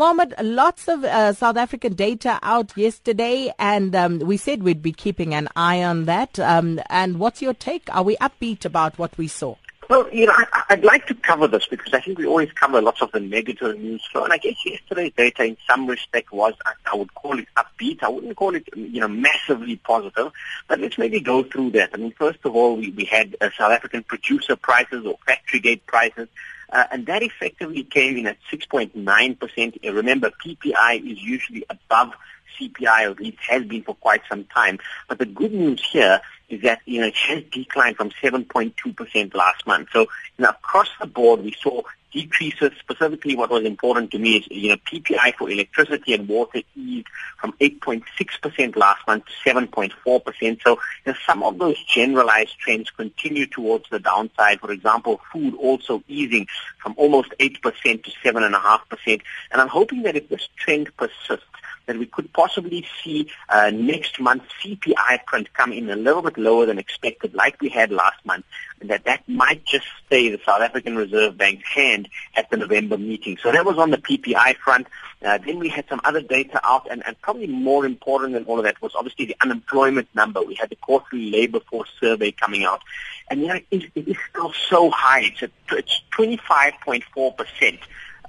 Mohammed, lots of uh, South African data out yesterday, and um, we said we'd be keeping an eye on that. Um, and what's your take? Are we upbeat about what we saw? Well, you know, I, would like to cover this because I think we always cover lots of the negative news flow. And I guess yesterday's data in some respect was, I, I would call it upbeat. I wouldn't call it, you know, massively positive. But let's maybe go through that. I mean, first of all, we, we had uh, South African producer prices or factory gate prices. Uh, and that effectively came in at 6.9%. Uh, remember, PPI is usually above CPI, at least has been for quite some time. But the good news here is that, you know, it has declined from 7.2% last month. So, you know, across the board, we saw decreases. Specifically, what was important to me is, you know, PPI for electricity and water eased from 8.6% last month to 7.4%. So, you know, some of those generalized trends continue towards the downside. For example, food also easing from almost 8% to 7.5%. And I'm hoping that if this trend persists, that we could possibly see uh, next month's CPI print come in a little bit lower than expected, like we had last month, and that that might just stay the South African Reserve Bank's hand at the November meeting. So that was on the PPI front. Uh, then we had some other data out, and, and probably more important than all of that was obviously the unemployment number. We had the quarterly labor force survey coming out, and you know, it, it is still so high. It's, a, it's 25.4 percent.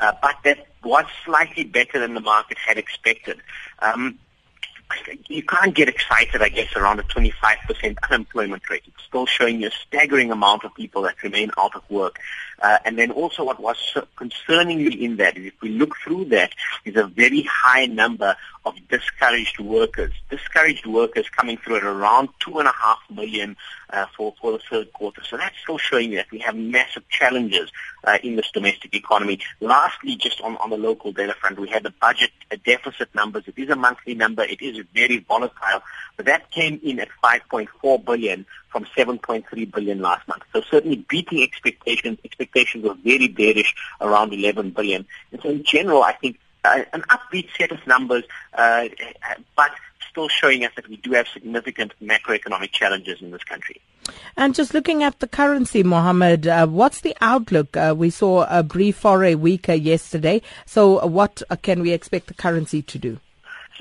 Uh, but that was slightly better than the market had expected. Um, you can't get excited, I guess, around a 25% unemployment rate. It's still showing you a staggering amount of people that remain out of work. Uh, and then also what was concerningly in that is if we look through that is a very high number of discouraged workers. Discouraged workers coming through at around two and a half million uh, for, for the third quarter. So that's still showing that we have massive challenges uh, in this domestic economy. Lastly, just on, on the local data front, we had the budget deficit numbers. It is a monthly number. It is very volatile. But that came in at 5.4 billion from 7.3 billion last month. So certainly beating expectations. Expectations were very bearish around 11 billion. And so in general, I think uh, an upbeat set of numbers, uh, but still showing us that we do have significant macroeconomic challenges in this country. And just looking at the currency, Mohammed, uh, what's the outlook? Uh, we saw a brief foray weaker yesterday. So what uh, can we expect the currency to do?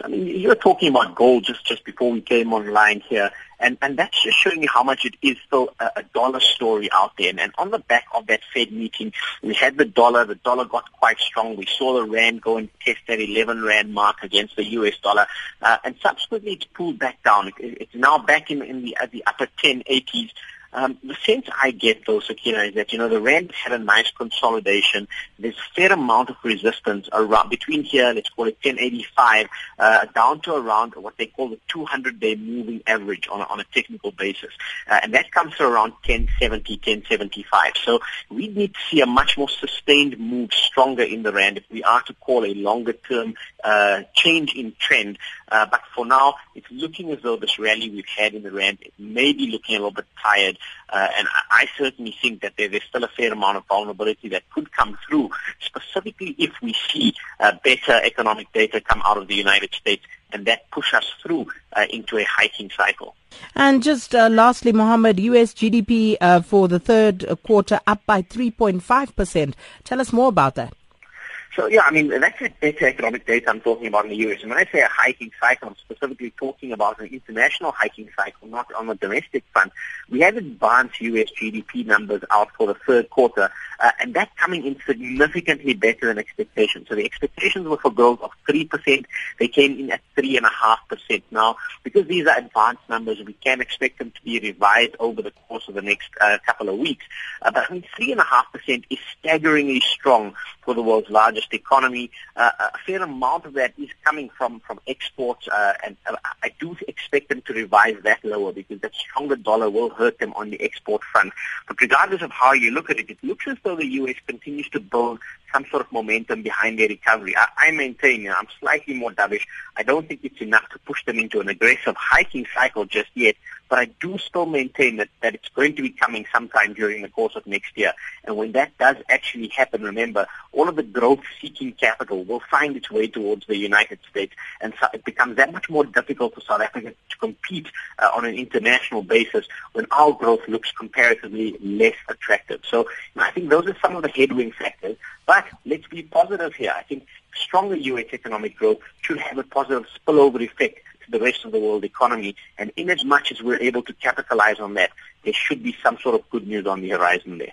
I mean, you were talking about gold just, just before we came online here, and, and that's just showing you how much it is still a, a dollar story out there. And, and on the back of that Fed meeting, we had the dollar. The dollar got quite strong. We saw the rand go and test that 11 rand mark against the US dollar, uh, and subsequently it's pulled back down. It, it's now back in, in the, at the upper 1080s. Um, the sense I get though, Sakina, is that, you know, the rand had a nice consolidation. There's a fair amount of resistance around, between here, let's call it 1085, uh, down to around what they call the 200-day moving average on a, on a technical basis. Uh, and that comes to around 1070, 1075. So we need to see a much more sustained move stronger in the rand if we are to call a longer-term uh, change in trend. Uh, but for now, it's looking as though this rally we've had in the rand may be looking a little bit tired. Uh, and I, I certainly think that there, there's still a fair amount of vulnerability that could come through, specifically if we see uh, better economic data come out of the United States and that push us through uh, into a hiking cycle. And just uh, lastly, Mohammed, US GDP uh, for the third quarter up by 3.5%. Tell us more about that. So yeah, I mean that's the better economic data I'm talking about in the US. And when I say a hiking cycle, I'm specifically talking about an international hiking cycle, not on the domestic front. We have advanced US GDP numbers out for the third quarter, uh, and that's coming in significantly better than expectations. So the expectations were for growth of three percent. They came in at three and a half percent. Now, because these are advanced numbers, we can expect them to be revised over the course of the next uh, couple of weeks. Uh, but I mean, three and a half percent is staggeringly strong for the world's largest economy. Uh, a fair amount of that is coming from, from exports, uh, and uh, I do expect them to revise that lower because that stronger dollar will hurt them on the export front. But regardless of how you look at it, it looks as though the U.S. continues to build some sort of momentum behind their recovery. I, I maintain, you know, I'm slightly more dovish. I don't think it's enough to push them into an aggressive hiking cycle just yet, but I do still maintain that, that it's going to be coming sometime during the course of next year. And when that does actually happen, remember, all of the growth-seeking capital will find its way towards the United States, and so it becomes that much more difficult for South Africa to compete uh, on an international basis when our growth looks comparatively less attractive. So you know, I think those are some of the headwind factors. But let's be positive here. I think stronger U.S. economic growth should have a positive spillover effect to the rest of the world economy. And in as much as we're able to capitalize on that, there should be some sort of good news on the horizon there.